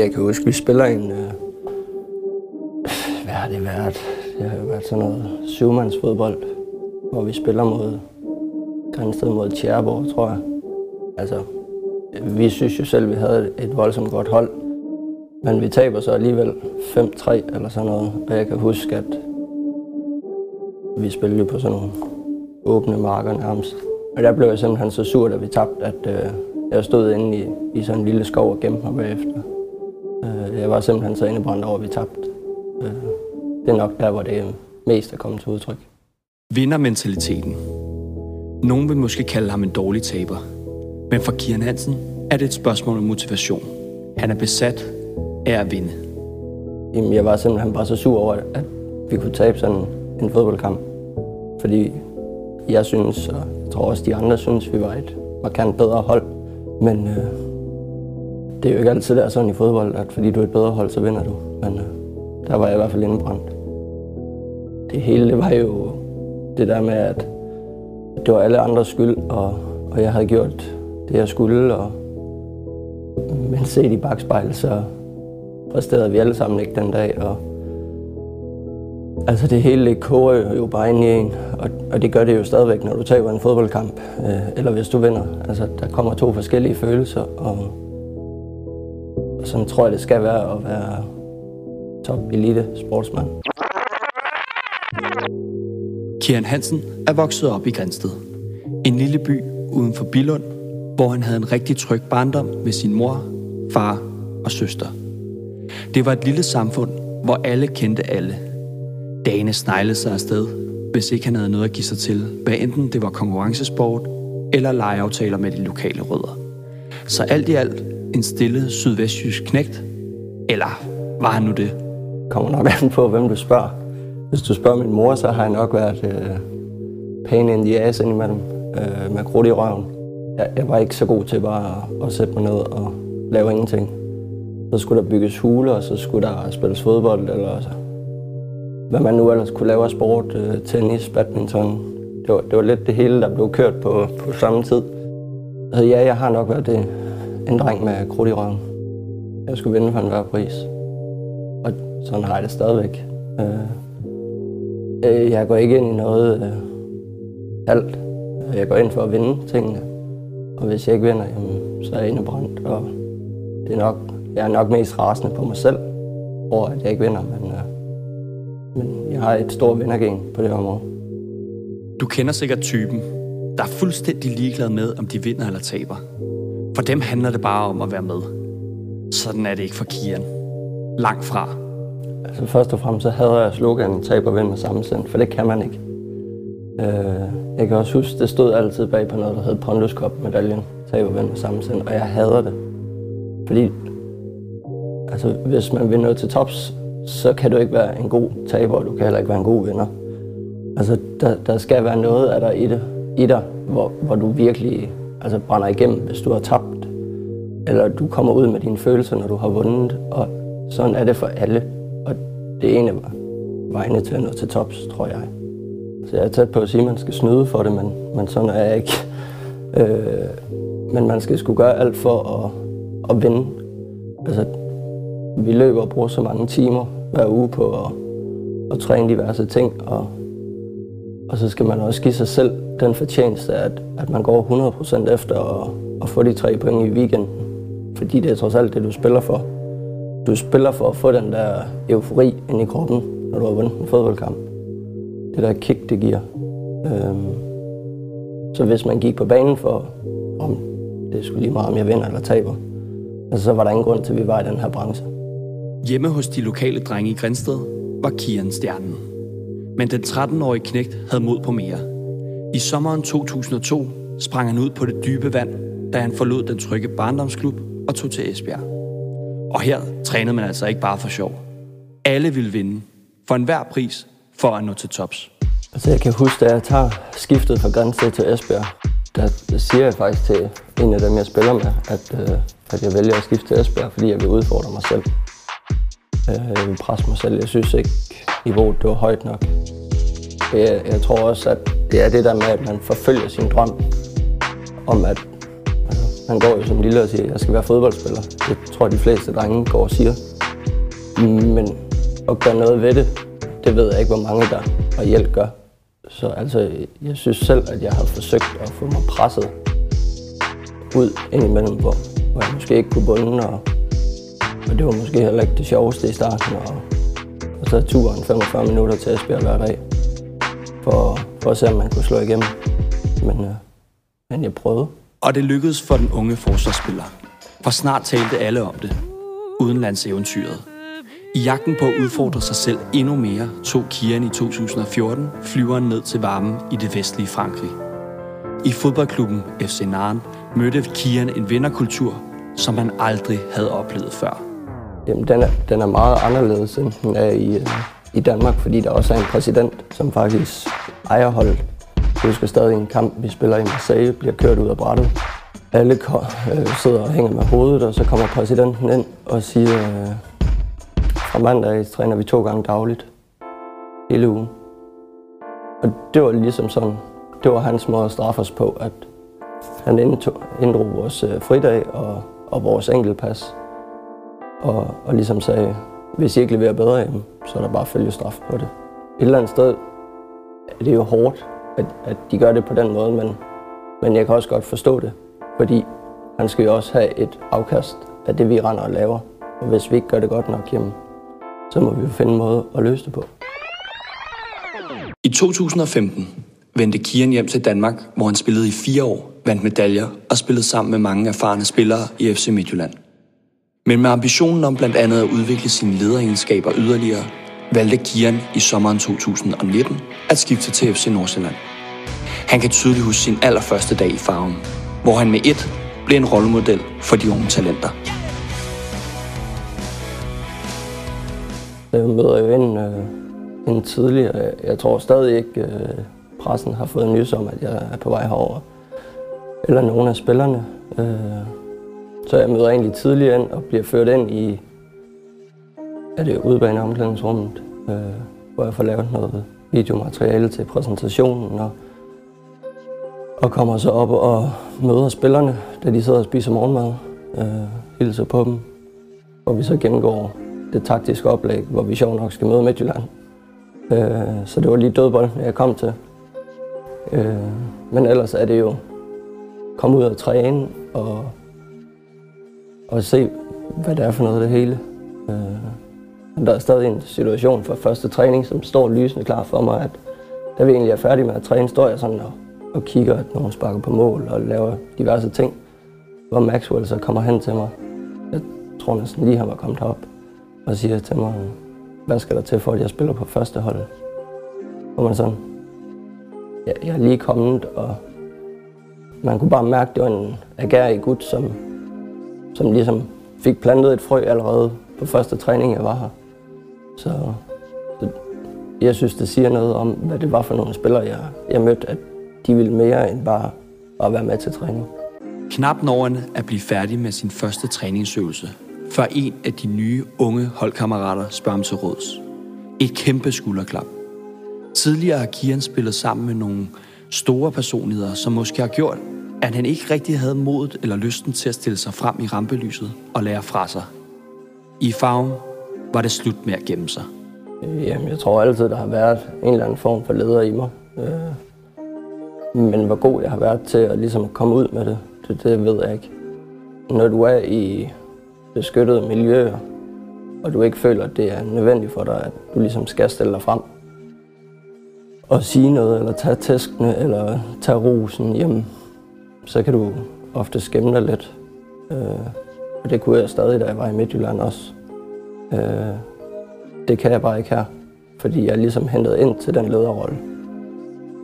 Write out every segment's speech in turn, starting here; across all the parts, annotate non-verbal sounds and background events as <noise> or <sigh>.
jeg kan huske, vi spiller en... Øh, hvad har det været? Det har jo været sådan noget syvmandsfodbold, hvor vi spiller mod Grænsted mod Tjærborg, tror jeg. Altså, vi synes jo selv, vi havde et voldsomt godt hold. Men vi taber så alligevel 5-3 eller sådan noget. Og jeg kan huske, at vi spillede på sådan nogle åbne marker nærmest. Og der blev jeg simpelthen så sur, da vi tabte, at øh, jeg stod inde i, i sådan en lille skov og gemte mig bagefter. Jeg var simpelthen så indebrændt over, at vi tabte. Øh, det er nok der, hvor det mest er kommet til udtryk. Vindermentaliteten. Nogen vil måske kalde ham en dårlig taber. Men for Kian Hansen er det et spørgsmål om motivation. Han er besat af at vinde. Jamen, jeg var simpelthen bare så sur over, at vi kunne tabe sådan en fodboldkamp. Fordi jeg synes, og jeg tror også de andre synes, vi var et markant bedre hold. Men øh, det er jo ikke altid der sådan i fodbold, at fordi du er et bedre hold, så vinder du. Men øh, der var jeg i hvert fald indebrændt. Det hele det var jo det der med, at det var alle andres skyld, og, og jeg havde gjort det, jeg skulle. Og, men set i bagspejlet, så præsterede vi alle sammen ikke den dag. Og, altså det hele det koger jo bare ind i en, og, og det gør det jo stadigvæk, når du taber en fodboldkamp, øh, eller hvis du vinder. Altså der kommer to forskellige følelser, og, og sådan tror jeg, det skal være at være top elite sportsmand. Kian Hansen er vokset op i Grænsted. En lille by uden for Bilund, hvor han havde en rigtig tryg barndom med sin mor, far og søster. Det var et lille samfund, hvor alle kendte alle. Dagene sneglede sig afsted, hvis ikke han havde noget at give sig til, hvad enten det var konkurrencesport eller legeaftaler med de lokale rødder. Så alt i alt en stille sydvestjysk knægt, eller var han nu det? kommer nok an på, hvem du spørger. Hvis du spørger min mor, så har jeg nok været øh, pain in the ass indimellem øh, med krudt i røven. Jeg, jeg var ikke så god til bare at, at sætte mig ned og lave ingenting. Så skulle der bygges hule, og så skulle der spilles fodbold, eller så. hvad man nu ellers kunne lave af sport, øh, tennis, badminton. Det var, det var lidt det hele, der blev kørt på, på samme tid. Så ja, jeg har nok været det, en dreng med krudt i røven. Jeg skulle vinde for enhver pris. Og sådan har jeg det stadigvæk. Øh, øh, jeg går ikke ind i noget øh, alt. Jeg går ind for at vinde tingene. Og hvis jeg ikke vinder, jamen, så er jeg indebrændt. Og det er nok, jeg er nok mest rasende på mig selv over, at jeg ikke vinder. Men, øh, men jeg har et stort vindergen på det område. Du kender sikkert typen, der er fuldstændig ligeglad med, om de vinder eller taber. For dem handler det bare om at være med. Sådan er det ikke for Kian. Langt fra. Altså først og fremmest så havde jeg sloganen tab og vind med samme sind, for det kan man ikke. Øh, jeg kan også huske, det stod altid bag på noget, der hed Pondus Cup medaljen, tab og vind med samme sind, og jeg hader det. Fordi altså, hvis man vil nå til tops, så kan du ikke være en god taber, og du kan heller ikke være en god vinder. Altså, der, der skal være noget af dig i, det, i dig, hvor, hvor du virkelig altså, brænder igennem, hvis du har tabt. Eller du kommer ud med dine følelser, når du har vundet. Og sådan er det for alle. Og det ene var vejene til at nå til tops, tror jeg. Så jeg er tæt på at sige, at man skal snyde for det, men, men sådan er jeg ikke. Øh, men man skal skulle gøre alt for at, at vinde. Altså, vi løber og bruger så mange timer hver uge på at, at træne diverse ting, og, og så skal man også give sig selv den fortjeneste, at, at man går 100% efter at, at få de tre point i weekenden. Fordi det er trods alt det, du spiller for. Du spiller for at få den der eufori ind i kroppen, når du har vundet en fodboldkamp. Det der kick, det giver. Øhm, så hvis man gik på banen for, om det skulle lige meget, om jeg vinder eller taber, altså, så var der ingen grund til, at vi var i den her branche. Hjemme hos de lokale drenge i Grænsted var Kian stjernen. Men den 13-årige knægt havde mod på mere. I sommeren 2002 sprang han ud på det dybe vand, da han forlod den trygge barndomsklub og tog til Esbjerg. Og her trænede man altså ikke bare for sjov. Alle ville vinde. For enhver pris for at nå til tops. Altså jeg kan huske, da jeg tager skiftet fra Grænsted til Esbjerg, der siger jeg faktisk til en af dem, jeg spiller med, at, øh, at jeg vælger at skifte til Esbjerg, fordi jeg vil udfordre mig selv. Øh, jeg vil presse mig selv. Jeg synes ikke, niveauet det var højt nok. Jeg, jeg tror også, at det er det der med, at man forfølger sin drøm om, at altså, Han går jo som lille og siger, at jeg skal være fodboldspiller. Det tror jeg, de fleste drenge går og siger. Men at gøre noget ved det, det ved jeg ikke, hvor mange der reelt gør. Så altså, jeg synes selv, at jeg har forsøgt at få mig presset ud indimellem, hvor, hvor jeg måske ikke kunne bunde, og, og det var måske heller ikke det sjoveste i starten, og så turen 45 minutter til Esbjerg hver dag, for, for at se, om man kunne slå igennem. Men, øh, men jeg prøvede. Og det lykkedes for den unge forsvarsspiller. For snart talte alle om det. Udenlandseventyret. I jagten på at udfordre sig selv endnu mere, tog Kian i 2014 flyveren ned til varmen i det vestlige Frankrig. I fodboldklubben FC Nantes mødte Kian en vinderkultur, som han aldrig havde oplevet før. Jamen, den er, den er meget anderledes, end den er i, øh, i Danmark, fordi der også er en præsident, som faktisk ejer holdet. Jeg husker stadig en kamp, vi spiller i Marseille, bliver kørt ud af brættet. Alle øh, sidder og hænger med hovedet, og så kommer præsidenten ind og siger, øh, fra mandag træner vi to gange dagligt. Hele ugen. Og det var ligesom sådan, det var hans måde at straffe os på, at han indtog, inddrog vores øh, fridag og, og vores enkeltpas. Og, og ligesom sagde, hvis I ikke leverer bedre, jamen, så er der bare følge straf på det. Et eller andet sted er det jo hårdt, at, at de gør det på den måde, men, men jeg kan også godt forstå det, fordi han skal jo også have et afkast af det, vi render og laver. Og hvis vi ikke gør det godt nok, jamen, så må vi jo finde en måde at løse det på. I 2015 vendte Kian hjem til Danmark, hvor han spillede i fire år, vandt medaljer og spillede sammen med mange erfarne spillere i FC Midtjylland. Men med ambitionen om blandt andet at udvikle sine lederegenskaber yderligere, valgte Kian i sommeren 2019 at skifte til FC Nordsjælland. Han kan tydeligt huske sin allerførste dag i farven, hvor han med et blev en rollemodel for de unge talenter. Jeg møder jo ind, øh, en tidligere. Jeg tror stadig ikke, øh, pressen har fået nys om, at jeg er på vej herover. Eller nogen af spillerne. Øh, så jeg møder egentlig tidligere ind og bliver ført ind i er det udbane omklædningsrummet, øh, hvor jeg får lavet noget videomateriale til præsentationen. Og, og kommer så op og møder spillerne, da de sidder og spiser morgenmad. Øh, hilser på dem. Og vi så gennemgår det taktiske oplæg, hvor vi sjovt nok skal møde Midtjylland. Øh, så det var lige dødbold, jeg kom til. Øh, men ellers er det jo komme ud og træne og, og se, hvad det er for noget det hele. Øh, der er stadig en situation fra første træning, som står lysende klar for mig, at da vi egentlig er færdige med at træne, står jeg sådan og, og kigger, at nogen sparker på mål og laver diverse ting. Hvor Maxwell så kommer hen til mig. Jeg tror næsten lige, han var kommet herop og siger til mig, hvad skal der til for, at jeg spiller på første hold? Hvor man sådan, jeg, jeg er lige kommet, og man kunne bare mærke, at det var en agerig gut, som, som ligesom fik plantet et frø allerede på første træning, jeg var her. Så, så jeg synes, det siger noget om, hvad det var for nogle spillere, jeg, jeg mødte, at de ville mere end bare at være med til træning. Knap når at blive færdig med sin første træningsøvelse, før en af de nye unge holdkammerater spørger ham til råds. Et kæmpe skulderklap. Tidligere har Kian spillet sammen med nogle store personligheder, som måske har gjort, at han ikke rigtig havde modet eller lysten til at stille sig frem i rampelyset og lære fra sig. I farven var det slut med at gemme sig. Øh, jamen, jeg tror altid, der har været en eller anden form for leder i mig. Øh, men hvor god jeg har været til at ligesom komme ud med det, det, det ved jeg ikke. Når du er i beskyttede miljøer, og du ikke føler, at det er nødvendigt for dig, at du ligesom skal stille dig frem og sige noget, eller tage tæskene, eller tage rosen jamen, så kan du ofte skæmme dig lidt. Øh, og det kunne jeg stadig, da jeg var i Midtjylland også. Øh, det kan jeg bare ikke her, fordi jeg er ligesom hentet ind til den lederrolle.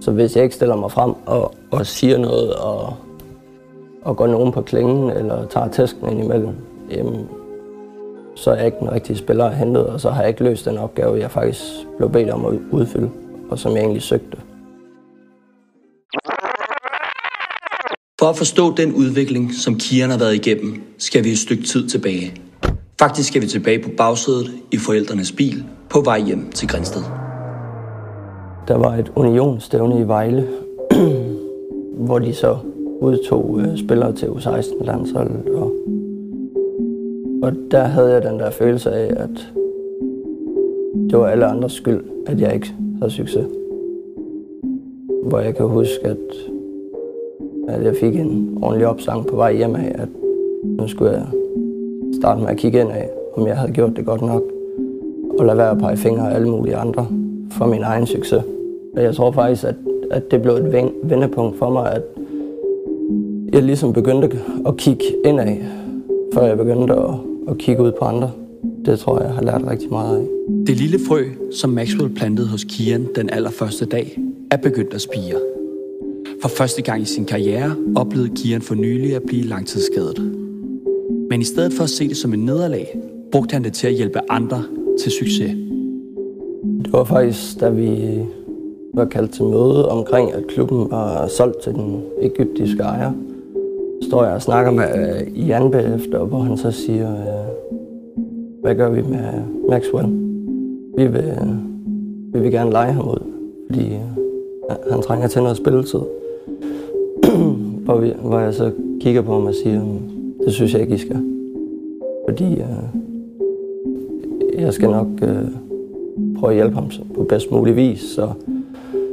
Så hvis jeg ikke stiller mig frem og, og siger noget og, og går nogen på klingen eller tager tæsken ind imellem, jamen, så er jeg ikke den rigtige spiller at hentet, og så har jeg ikke løst den opgave, jeg faktisk blev bedt om at udfylde, og som jeg egentlig søgte. For at forstå den udvikling, som Kian har været igennem, skal vi et stykke tid tilbage. Faktisk skal vi tilbage på bagsædet i forældrenes bil på vej hjem til Grænsted. Der var et unionsstævne i Vejle, <clears throat> hvor de så udtog øh, spillere til U16-landsholdet. Og, og der havde jeg den der følelse af, at det var alle andres skyld, at jeg ikke havde succes. Hvor jeg kan huske, at, at jeg fik en ordentlig opsang på vej hjem af, at nu skulle jeg starte med at kigge ind af, om jeg havde gjort det godt nok, og lade være at pege fingre af alle mulige andre for min egen succes. Og jeg tror faktisk, at, at det blev et vendepunkt for mig, at jeg ligesom begyndte at kigge indad, før jeg begyndte at, at kigge ud på andre. Det tror jeg, jeg har lært rigtig meget af. Det lille frø, som Maxwell plantede hos Kian den allerførste dag, er begyndt at spire. For første gang i sin karriere oplevede Kian for nylig at blive langtidsskadet. Men i stedet for at se det som en nederlag, brugte han det til at hjælpe andre til succes. Det var faktisk, da vi var kaldt til møde omkring, at klubben var solgt til den egyptiske ejer. Står jeg og snakker med øh, Jan bagefter, hvor han så siger, øh, hvad gør vi med Maxwell? Vi vil, vi vil gerne lege ham ud, fordi øh, han trænger til noget spilletid vi, hvor jeg så kigger på ham og siger, det synes jeg ikke, I skal. Fordi øh, jeg skal nok øh, prøve at hjælpe ham på bedst mulig vis, så,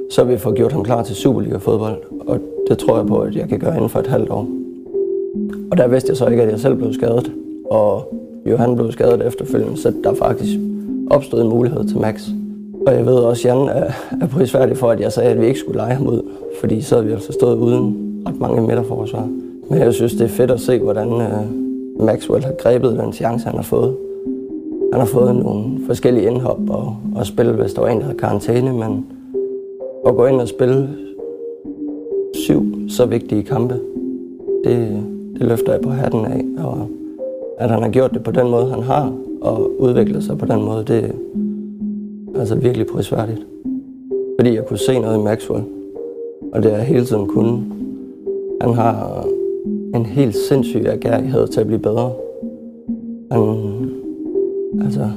så vi får gjort ham klar til Superliga-fodbold. Og det tror jeg på, at jeg kan gøre inden for et halvt år. Og der vidste jeg så ikke, at jeg selv blev skadet. Og Johan blev skadet efterfølgende, så der faktisk opstod en mulighed til Max. Og jeg ved også, at Jan er, er prisværdig for, at jeg sagde, at vi ikke skulle lege ham ud. Fordi så havde vi altså stået uden ret mange midterforsvar. Men jeg synes, det er fedt at se, hvordan øh, Maxwell har grebet den chance, han har fået. Han har fået nogle forskellige indhop og, og spille, hvis der var en, der havde karantæne, men at gå ind og spille syv så vigtige kampe, det, det løfter jeg på hatten af. Og at han har gjort det på den måde, han har, og udviklet sig på den måde, det er altså virkelig prisværdigt. Fordi jeg kunne se noget i Maxwell, og det er jeg hele tiden kunnet. Han har en helt sindssyg agerighed til at blive bedre. Han, altså,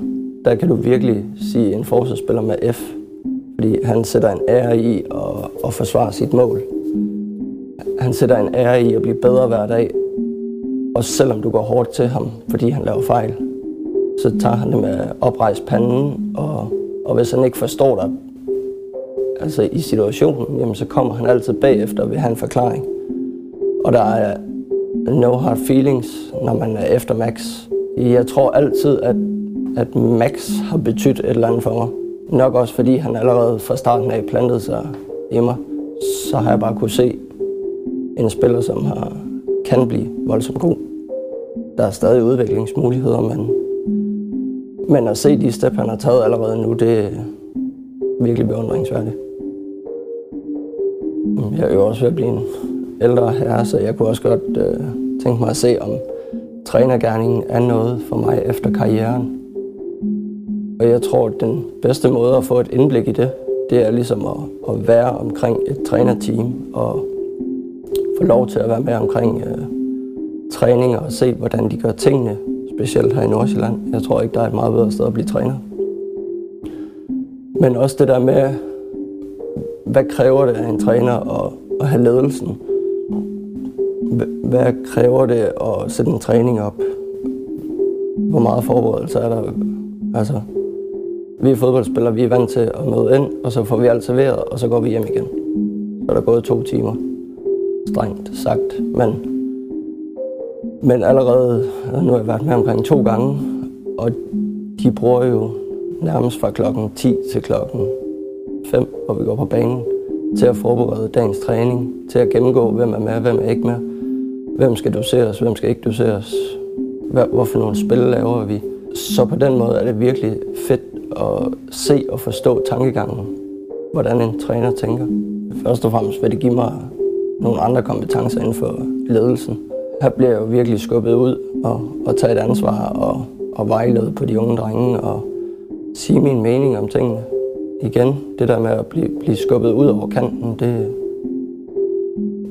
der kan du virkelig sige en forsvarsspiller med F, fordi han sætter en ære i at, at forsvare sit mål. Han sætter en ære i at blive bedre hver dag, og selvom du går hårdt til ham, fordi han laver fejl, så tager han det med oprejst panden, og, og hvis han ikke forstår dig altså i situationen, jamen så kommer han altid bagefter og vil have en forklaring. Og der er no hard feelings, når man er efter Max. Jeg tror altid, at, at Max har betydet et eller andet for mig. Nok også fordi han allerede fra starten af plantede sig i mig. Så har jeg bare kunne se en spiller, som har, kan blive voldsomt god. Der er stadig udviklingsmuligheder, men, men at se de step, han har taget allerede nu, det er virkelig beundringsværdigt. Jeg er jo også ved at blive en ældre herre, så jeg kunne også godt øh, tænke mig at se, om trænergærningen er noget for mig efter karrieren. Og jeg tror, at den bedste måde at få et indblik i det, det er ligesom at, at være omkring et trænerteam og få lov til at være med omkring øh, træninger og se, hvordan de gør tingene, specielt her i Nordsjælland. Jeg tror ikke, der er et meget bedre sted at blive træner. Men også det der med, hvad kræver det af en træner at, at have ledelsen? Hvad kræver det at sætte en træning op? Hvor meget forberedelse er der? Altså, vi er fodboldspillere, vi er vant til at møde ind, og så får vi alt serveret, og så går vi hjem igen. Så er der gået to timer. Strengt sagt, men, men allerede, nu har jeg været med omkring to gange, og de bruger jo nærmest fra klokken 10 til klokken 5, hvor vi går på banen, til at forberede dagens træning, til at gennemgå, hvem er med, hvem er ikke med, hvem skal doseres, hvem skal ikke doseres, hvorfor nogle spil laver vi. Så på den måde er det virkelig fedt at se og forstå tankegangen, hvordan en træner tænker. Først og fremmest vil det give mig nogle andre kompetencer inden for ledelsen. Her bliver jeg jo virkelig skubbet ud og, og tage et ansvar og, og vejlede på de unge drenge og sige min mening om tingene. Igen, det der med at blive, blive skubbet ud over kanten, det,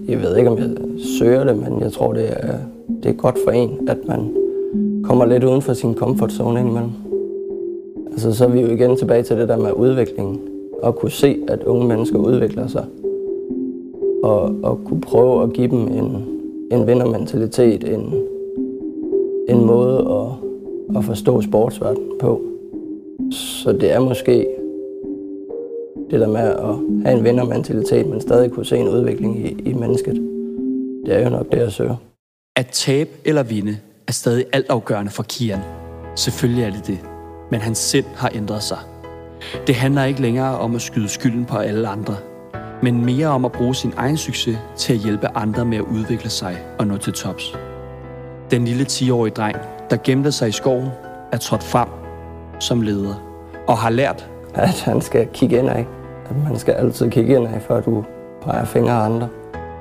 jeg ved ikke, om jeg søger det, men jeg tror, det er, det er godt for en, at man kommer lidt uden for sin comfort zone indimellem. Altså, så er vi jo igen tilbage til det der med udviklingen, og kunne se, at unge mennesker udvikler sig. og, og kunne prøve at give dem en, en vindermentalitet, en, en måde at, at forstå sportsverdenen på. Så det er måske det der med at have en vindermentalitet, men stadig kunne se en udvikling i, i mennesket. Det er jo nok det, jeg søger. At tabe eller vinde er stadig altafgørende for Kian. Selvfølgelig er det det. Men hans sind har ændret sig. Det handler ikke længere om at skyde skylden på alle andre, men mere om at bruge sin egen succes til at hjælpe andre med at udvikle sig og nå til tops. Den lille 10-årige dreng, der gemte sig i skoven, er trådt frem som leder og har lært, at han skal kigge ind af. At man skal altid kigge ind af, før du peger fingre af andre.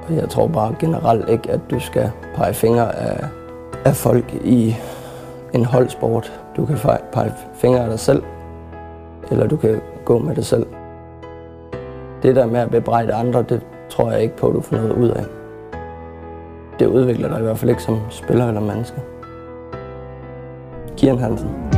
Og jeg tror bare generelt ikke, at du skal pege fingre af, af folk i en holdsport. Du kan pege fingre af dig selv, eller du kan gå med det selv. Det der med at bebrejde andre, det tror jeg ikke på, at du får noget ud af. Det udvikler dig i hvert fald ikke som spiller eller menneske. Kian Hansen.